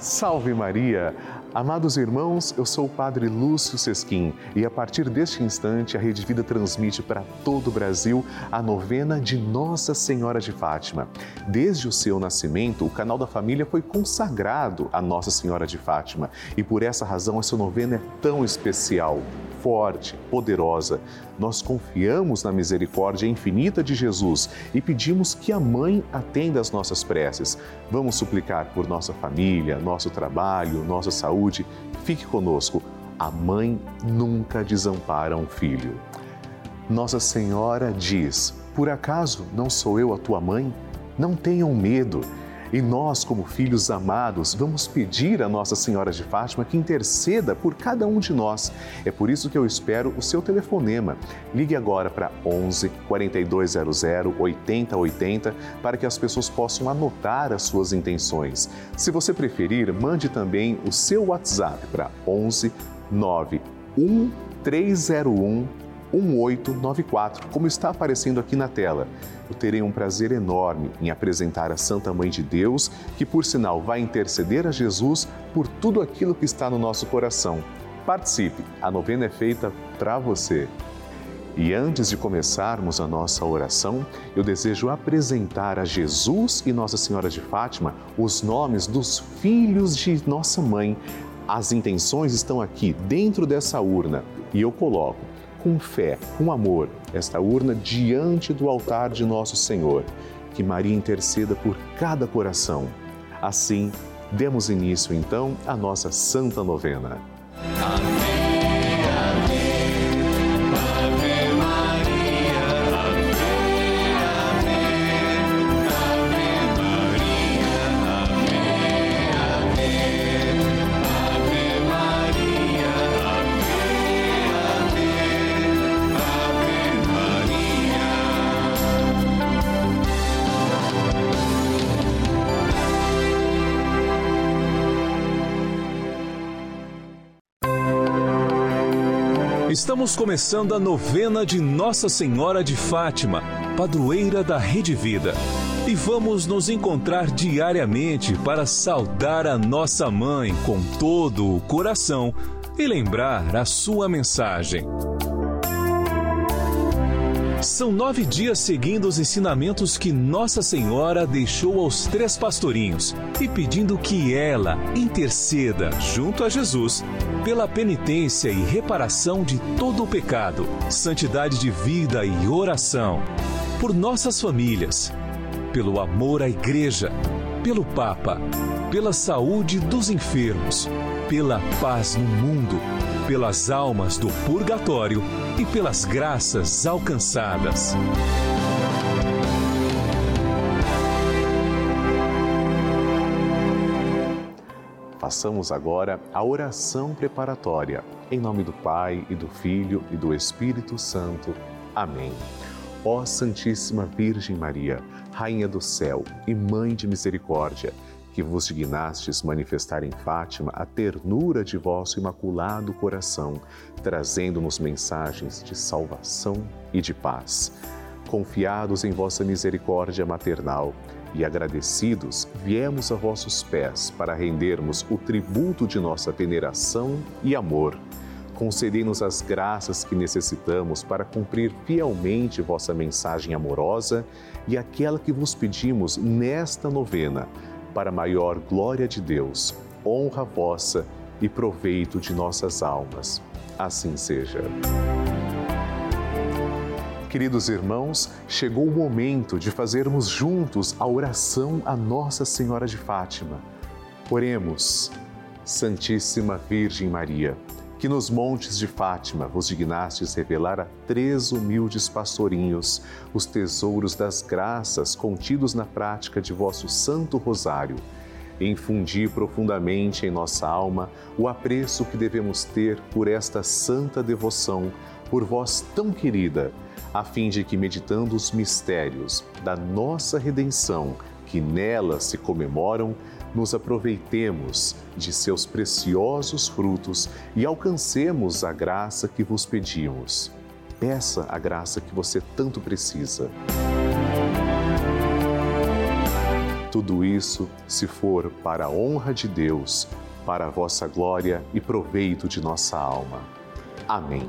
Salve Maria! Amados irmãos, eu sou o Padre Lúcio Sesquim e a partir deste instante a Rede Vida transmite para todo o Brasil a novena de Nossa Senhora de Fátima. Desde o seu nascimento, o canal da família foi consagrado a Nossa Senhora de Fátima e por essa razão essa novena é tão especial forte, poderosa. Nós confiamos na misericórdia infinita de Jesus e pedimos que a Mãe atenda às nossas preces. Vamos suplicar por nossa família, nosso trabalho, nossa saúde. Fique conosco. A mãe nunca desampara um filho. Nossa Senhora diz: Por acaso não sou eu a tua mãe? Não tenham medo. E nós, como filhos amados, vamos pedir a Nossa Senhora de Fátima que interceda por cada um de nós. É por isso que eu espero o seu telefonema. Ligue agora para 11 4200 8080 para que as pessoas possam anotar as suas intenções. Se você preferir, mande também o seu WhatsApp para 11 9 1301 1894, como está aparecendo aqui na tela eu terei um prazer enorme em apresentar a Santa Mãe de Deus, que por sinal vai interceder a Jesus por tudo aquilo que está no nosso coração. Participe, a novena é feita para você. E antes de começarmos a nossa oração, eu desejo apresentar a Jesus e Nossa Senhora de Fátima os nomes dos filhos de nossa mãe. As intenções estão aqui dentro dessa urna e eu coloco com fé, com amor, esta urna diante do altar de nosso Senhor. Que Maria interceda por cada coração. Assim, demos início então à nossa Santa Novena. Amém. Estamos começando a novena de Nossa Senhora de Fátima, padroeira da Rede Vida. E vamos nos encontrar diariamente para saudar a nossa mãe com todo o coração e lembrar a sua mensagem. São nove dias seguindo os ensinamentos que Nossa Senhora deixou aos três pastorinhos e pedindo que ela interceda junto a Jesus pela penitência e reparação de todo o pecado, santidade de vida e oração, por nossas famílias, pelo amor à Igreja, pelo Papa, pela saúde dos enfermos, pela paz no mundo pelas almas do purgatório e pelas graças alcançadas. Façamos agora a oração preparatória. Em nome do Pai e do Filho e do Espírito Santo. Amém. Ó Santíssima Virgem Maria, Rainha do céu e Mãe de misericórdia, que vos dignastes manifestar em Fátima a ternura de vosso imaculado coração, trazendo-nos mensagens de salvação e de paz. Confiados em vossa misericórdia maternal e agradecidos, viemos a vossos pés para rendermos o tributo de nossa veneração e amor. Concedei-nos as graças que necessitamos para cumprir fielmente vossa mensagem amorosa e aquela que vos pedimos nesta novena para maior glória de Deus, honra vossa e proveito de nossas almas. Assim seja. Queridos irmãos, chegou o momento de fazermos juntos a oração a Nossa Senhora de Fátima. Oremos, Santíssima Virgem Maria que nos montes de Fátima vos dignastes revelar a três humildes pastorinhos os tesouros das graças contidos na prática de vosso Santo Rosário. Infundi profundamente em nossa alma o apreço que devemos ter por esta santa devoção, por vós tão querida, a fim de que, meditando os mistérios da nossa redenção, que nela se comemoram, nos aproveitemos de seus preciosos frutos e alcancemos a graça que vos pedimos. Peça a graça que você tanto precisa. Tudo isso, se for para a honra de Deus, para a vossa glória e proveito de nossa alma. Amém.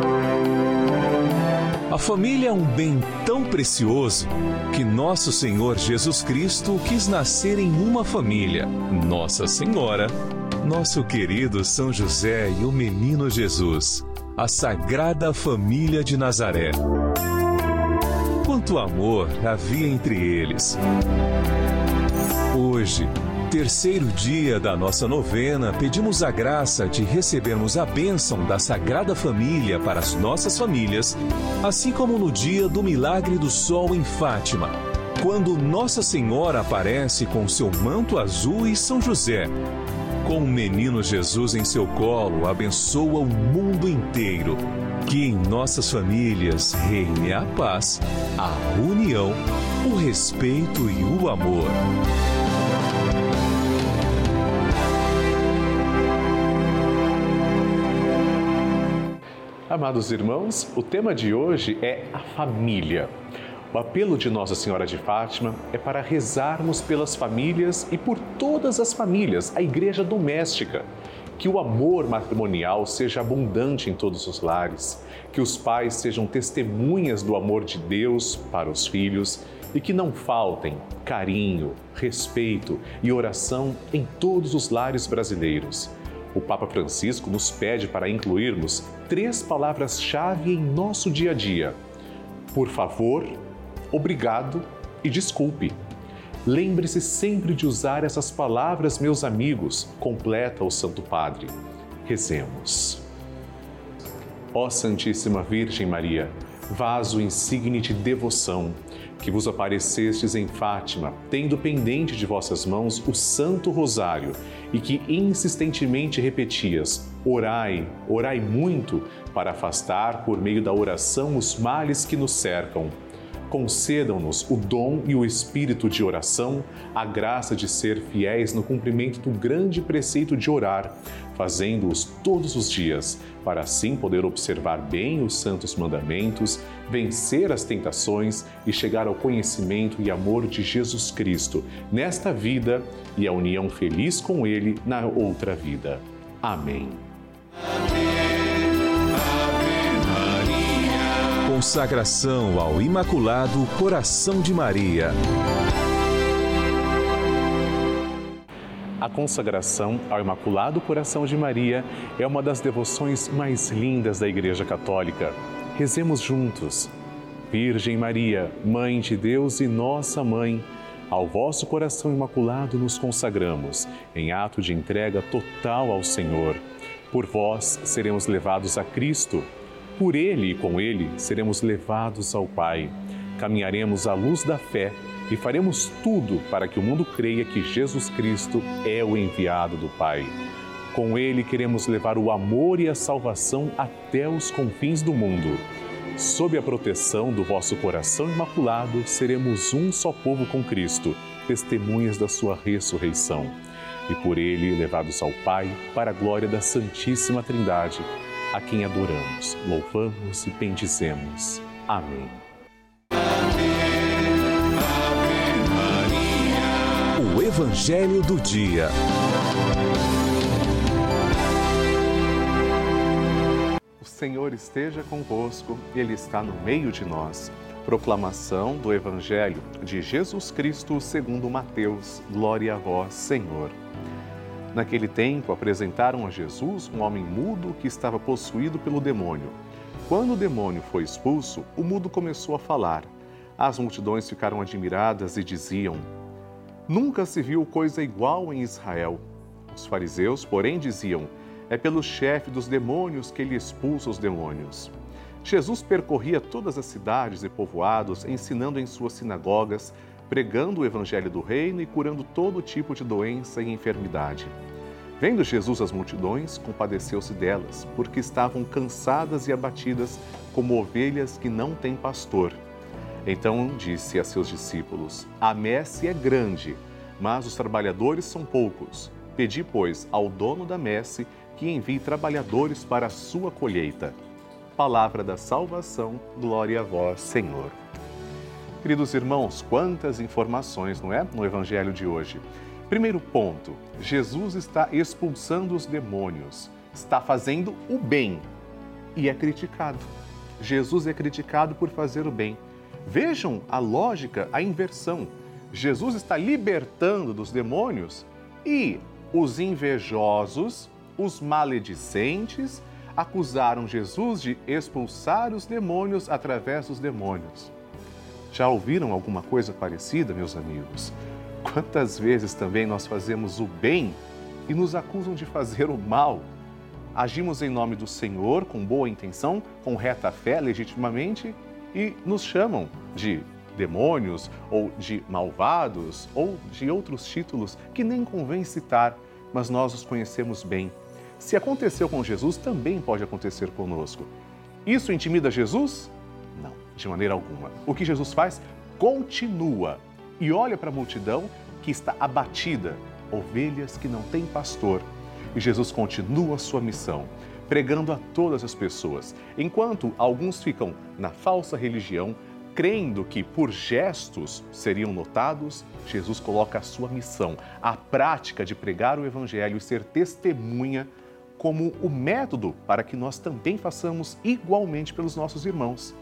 A família é um bem tão precioso que nosso Senhor Jesus Cristo quis nascer em uma família, Nossa Senhora, nosso querido São José e o menino Jesus, a Sagrada Família de Nazaré. Quanto amor havia entre eles. Hoje, terceiro dia da nossa novena, pedimos a graça de recebermos a bênção da Sagrada Família para as nossas famílias, assim como no dia do milagre do sol em Fátima, quando Nossa Senhora aparece com seu manto azul e São José. Com o menino Jesus em seu colo, abençoa o mundo inteiro. Que em nossas famílias reine a paz, a união, o respeito e o amor. Amados irmãos, o tema de hoje é a família. O apelo de Nossa Senhora de Fátima é para rezarmos pelas famílias e por todas as famílias, a igreja doméstica. Que o amor matrimonial seja abundante em todos os lares, que os pais sejam testemunhas do amor de Deus para os filhos e que não faltem carinho, respeito e oração em todos os lares brasileiros o Papa Francisco nos pede para incluirmos três palavras-chave em nosso dia a dia: por favor, obrigado e desculpe. Lembre-se sempre de usar essas palavras, meus amigos, completa o Santo Padre. Rezemos. Ó Santíssima Virgem Maria, vaso insigne de devoção, que vos aparecestes em Fátima, tendo pendente de vossas mãos o Santo Rosário, e que insistentemente repetias: Orai, orai muito, para afastar por meio da oração os males que nos cercam concedam-nos o dom e o espírito de oração, a graça de ser fiéis no cumprimento do grande preceito de orar, fazendo-os todos os dias, para assim poder observar bem os santos mandamentos, vencer as tentações e chegar ao conhecimento e amor de Jesus Cristo nesta vida e a união feliz com Ele na outra vida. Amém. Consagração ao Imaculado Coração de Maria. A consagração ao Imaculado Coração de Maria é uma das devoções mais lindas da Igreja Católica. Rezemos juntos. Virgem Maria, Mãe de Deus e nossa Mãe, ao vosso coração imaculado nos consagramos, em ato de entrega total ao Senhor. Por vós seremos levados a Cristo por ele e com ele seremos levados ao Pai. Caminharemos à luz da fé e faremos tudo para que o mundo creia que Jesus Cristo é o enviado do Pai. Com ele queremos levar o amor e a salvação até os confins do mundo. Sob a proteção do vosso coração imaculado, seremos um só povo com Cristo, testemunhas da sua ressurreição. E por ele levados ao Pai, para a glória da Santíssima Trindade a quem adoramos, louvamos e bendizemos. Amém. O Evangelho do Dia. O Senhor esteja convosco, Ele está no meio de nós. Proclamação do Evangelho de Jesus Cristo segundo Mateus. Glória a vós, Senhor. Naquele tempo, apresentaram a Jesus um homem mudo que estava possuído pelo demônio. quando o demônio foi expulso, o mudo começou a falar. As multidões ficaram admiradas e diziam: Nunca se viu coisa igual em Israel. Os fariseus, porém, diziam: É pelo chefe dos demônios que ele expulsa os demônios. Jesus percorria todas as cidades e povoados, ensinando em suas sinagogas, pregando o evangelho do reino e curando todo tipo de doença e enfermidade. Vendo Jesus as multidões, compadeceu-se delas, porque estavam cansadas e abatidas como ovelhas que não têm pastor. Então disse a seus discípulos: A messe é grande, mas os trabalhadores são poucos. Pedi, pois, ao dono da messe que envie trabalhadores para a sua colheita. Palavra da salvação, glória a vós, Senhor. Queridos irmãos, quantas informações, não é? No evangelho de hoje. Primeiro ponto: Jesus está expulsando os demônios, está fazendo o bem e é criticado. Jesus é criticado por fazer o bem. Vejam a lógica, a inversão. Jesus está libertando dos demônios e os invejosos, os maledicentes, acusaram Jesus de expulsar os demônios através dos demônios. Já ouviram alguma coisa parecida, meus amigos? Quantas vezes também nós fazemos o bem e nos acusam de fazer o mal? Agimos em nome do Senhor com boa intenção, com reta fé, legitimamente, e nos chamam de demônios ou de malvados ou de outros títulos que nem convém citar, mas nós os conhecemos bem. Se aconteceu com Jesus, também pode acontecer conosco. Isso intimida Jesus? Não, de maneira alguma. O que Jesus faz? Continua e olha para a multidão que está abatida, ovelhas que não têm pastor. E Jesus continua a sua missão, pregando a todas as pessoas, enquanto alguns ficam na falsa religião, crendo que por gestos seriam notados, Jesus coloca a sua missão, a prática de pregar o evangelho e ser testemunha como o método para que nós também façamos igualmente pelos nossos irmãos.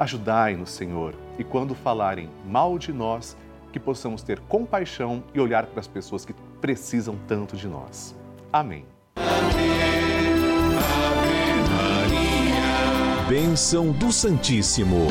Ajudai-nos, Senhor, e quando falarem mal de nós, que possamos ter compaixão e olhar para as pessoas que precisam tanto de nós. Amém. Ave, Maria. Bênção do Santíssimo.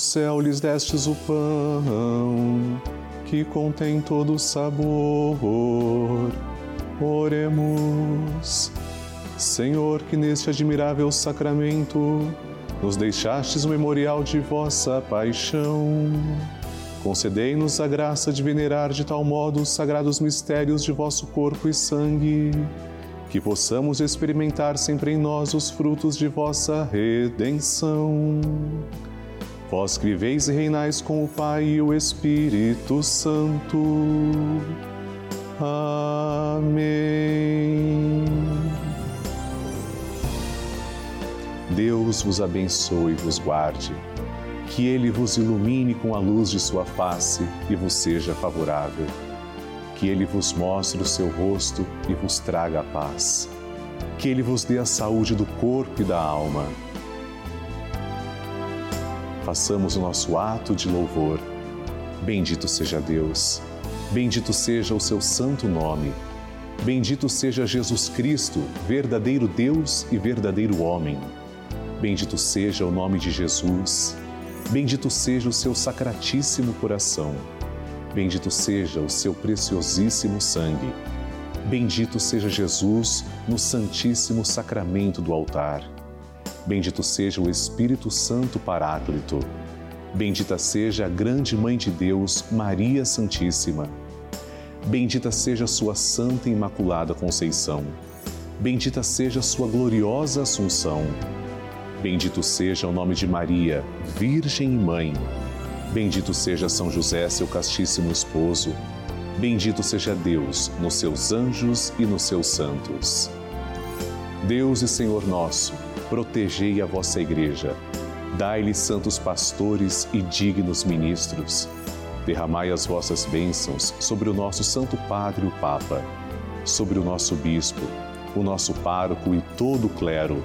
Céu lhes destes o pão, que contém todo o sabor. Oremos. Senhor, que neste admirável sacramento nos deixastes o memorial de vossa paixão. Concedei-nos a graça de venerar de tal modo os sagrados mistérios de vosso corpo e sangue, que possamos experimentar sempre em nós os frutos de vossa redenção Vós que viveis e reinais com o Pai e o Espírito Santo. Amém. Deus vos abençoe e vos guarde. Que Ele vos ilumine com a luz de Sua face e vos seja favorável. Que Ele vos mostre o seu rosto e vos traga a paz. Que Ele vos dê a saúde do corpo e da alma façamos o nosso ato de louvor. Bendito seja Deus, bendito seja o seu santo nome, bendito seja Jesus Cristo, verdadeiro Deus e verdadeiro homem. Bendito seja o nome de Jesus, bendito seja o seu sacratíssimo coração, bendito seja o seu preciosíssimo sangue. Bendito seja Jesus no Santíssimo Sacramento do altar. Bendito seja o Espírito Santo Paráclito. Bendita seja a grande Mãe de Deus, Maria Santíssima. Bendita seja sua Santa e Imaculada Conceição. Bendita seja sua gloriosa Assunção. Bendito seja o nome de Maria, Virgem e Mãe. Bendito seja São José, seu castíssimo esposo. Bendito seja Deus nos seus anjos e nos seus santos. Deus e Senhor nosso, protegei a vossa Igreja. Dai-lhe santos pastores e dignos ministros. Derramai as vossas bênçãos sobre o nosso Santo Padre, o Papa, sobre o nosso Bispo, o nosso pároco e todo o clero,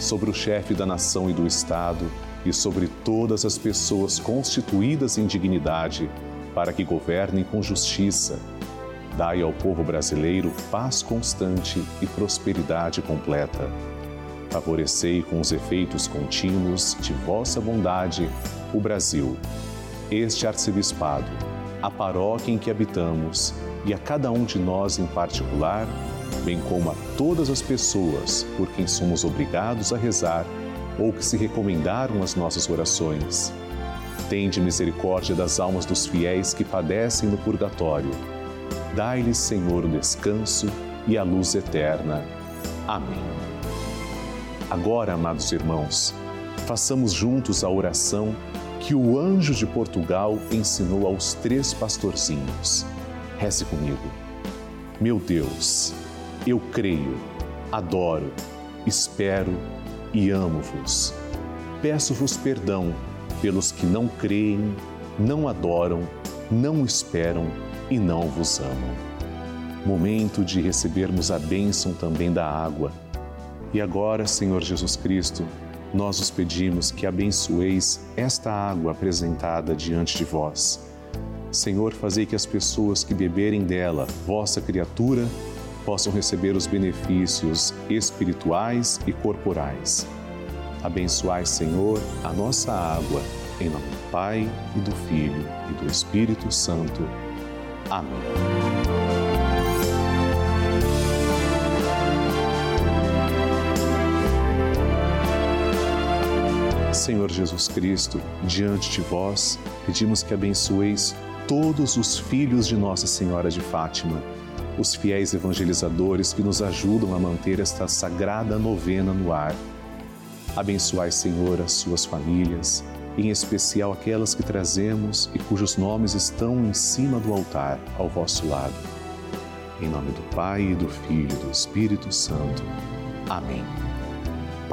sobre o chefe da nação e do Estado e sobre todas as pessoas constituídas em dignidade, para que governem com justiça. Dai ao povo brasileiro paz constante e prosperidade completa favorecei com os efeitos contínuos de vossa bondade o Brasil, este arcebispado, a paróquia em que habitamos e a cada um de nós em particular, bem como a todas as pessoas por quem somos obrigados a rezar ou que se recomendaram as nossas orações. Tende misericórdia das almas dos fiéis que padecem no purgatório. Dai-lhes, Senhor, o descanso e a luz eterna. Amém. Agora, amados irmãos, façamos juntos a oração que o anjo de Portugal ensinou aos três pastorzinhos. Reze comigo. Meu Deus, eu creio, adoro, espero e amo-vos. Peço-vos perdão pelos que não creem, não adoram, não esperam e não vos amam. Momento de recebermos a bênção também da água e agora, Senhor Jesus Cristo, nós os pedimos que abençoeis esta água apresentada diante de vós. Senhor, fazei que as pessoas que beberem dela, vossa criatura, possam receber os benefícios espirituais e corporais. Abençoai, Senhor, a nossa água, em nome do Pai e do Filho e do Espírito Santo. Amém. Senhor Jesus Cristo, diante de vós, pedimos que abençoeis todos os filhos de Nossa Senhora de Fátima, os fiéis evangelizadores que nos ajudam a manter esta sagrada novena no ar. Abençoai, Senhor, as suas famílias, em especial aquelas que trazemos e cujos nomes estão em cima do altar, ao vosso lado. Em nome do Pai, e do Filho e do Espírito Santo. Amém.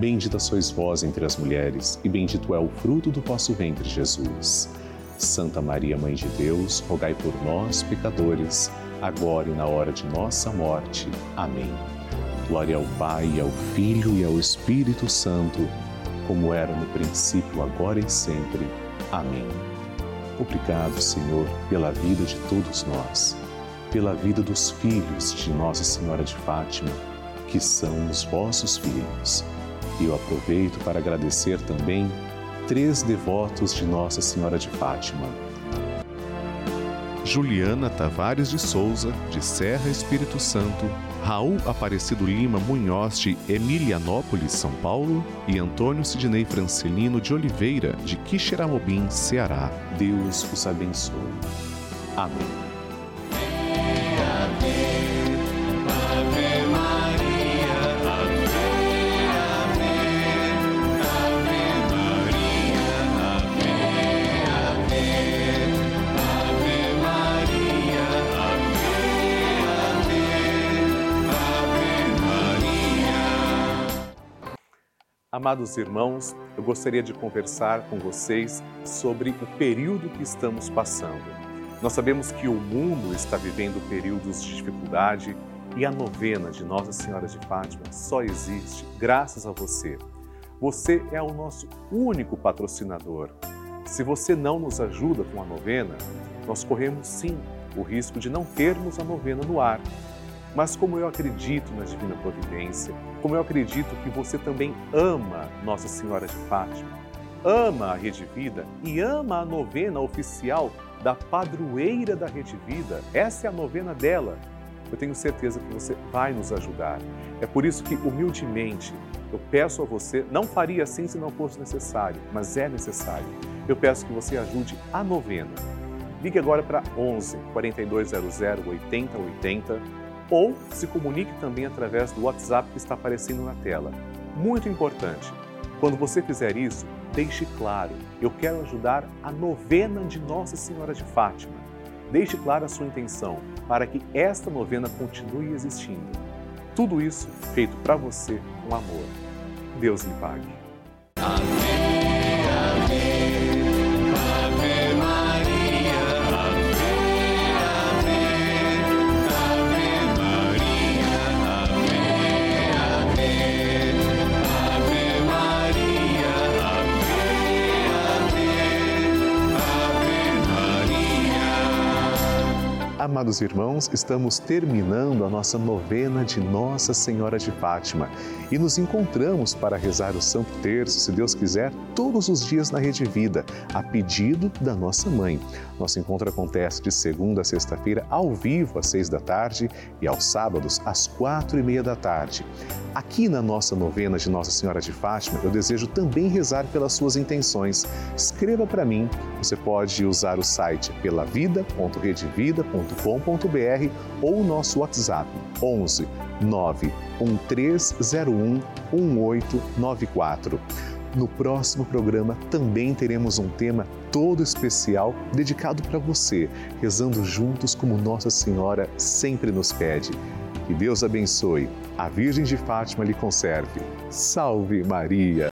Bendita sois vós entre as mulheres, e bendito é o fruto do vosso ventre, Jesus. Santa Maria, Mãe de Deus, rogai por nós, pecadores, agora e na hora de nossa morte. Amém. Glória ao Pai, ao Filho e ao Espírito Santo, como era no princípio, agora e sempre. Amém. Obrigado, Senhor, pela vida de todos nós, pela vida dos filhos de Nossa Senhora de Fátima, que são os vossos filhos eu aproveito para agradecer também três devotos de Nossa Senhora de Fátima. Juliana Tavares de Souza, de Serra Espírito Santo, Raul Aparecido Lima Munhoz, de Emilianópolis, São Paulo, e Antônio Sidney Francelino de Oliveira, de Quixeramobim, Ceará. Deus os abençoe. Amém. Amados irmãos, eu gostaria de conversar com vocês sobre o período que estamos passando. Nós sabemos que o mundo está vivendo períodos de dificuldade e a novena de Nossa Senhora de Fátima só existe graças a você. Você é o nosso único patrocinador. Se você não nos ajuda com a novena, nós corremos sim o risco de não termos a novena no ar. Mas como eu acredito na Divina Providência, como eu acredito que você também ama Nossa Senhora de Fátima, ama a Rede Vida e ama a novena oficial da padroeira da Rede Vida, essa é a novena dela. Eu tenho certeza que você vai nos ajudar. É por isso que, humildemente, eu peço a você, não faria assim se não fosse necessário, mas é necessário. Eu peço que você ajude a novena. Ligue agora para 11 4200 8080 ou se comunique também através do WhatsApp que está aparecendo na tela. Muito importante, quando você fizer isso, deixe claro: eu quero ajudar a novena de Nossa Senhora de Fátima. Deixe clara a sua intenção para que esta novena continue existindo. Tudo isso feito para você com amor. Deus lhe pague. Amém, amém. Amados irmãos, estamos terminando a nossa novena de Nossa Senhora de Fátima e nos encontramos para rezar o Santo Terço, se Deus quiser, todos os dias na Rede Vida, a pedido da nossa mãe. Nosso encontro acontece de segunda a sexta-feira, ao vivo, às seis da tarde e aos sábados, às quatro e meia da tarde. Aqui na nossa novena de Nossa Senhora de Fátima, eu desejo também rezar pelas suas intenções. Escreva para mim. Você pode usar o site pelavida.redevida.com.br ou o nosso WhatsApp 11 91301 1894. No próximo programa também teremos um tema todo especial dedicado para você, rezando juntos como Nossa Senhora sempre nos pede. Que Deus abençoe, a Virgem de Fátima lhe conserve. Salve Maria!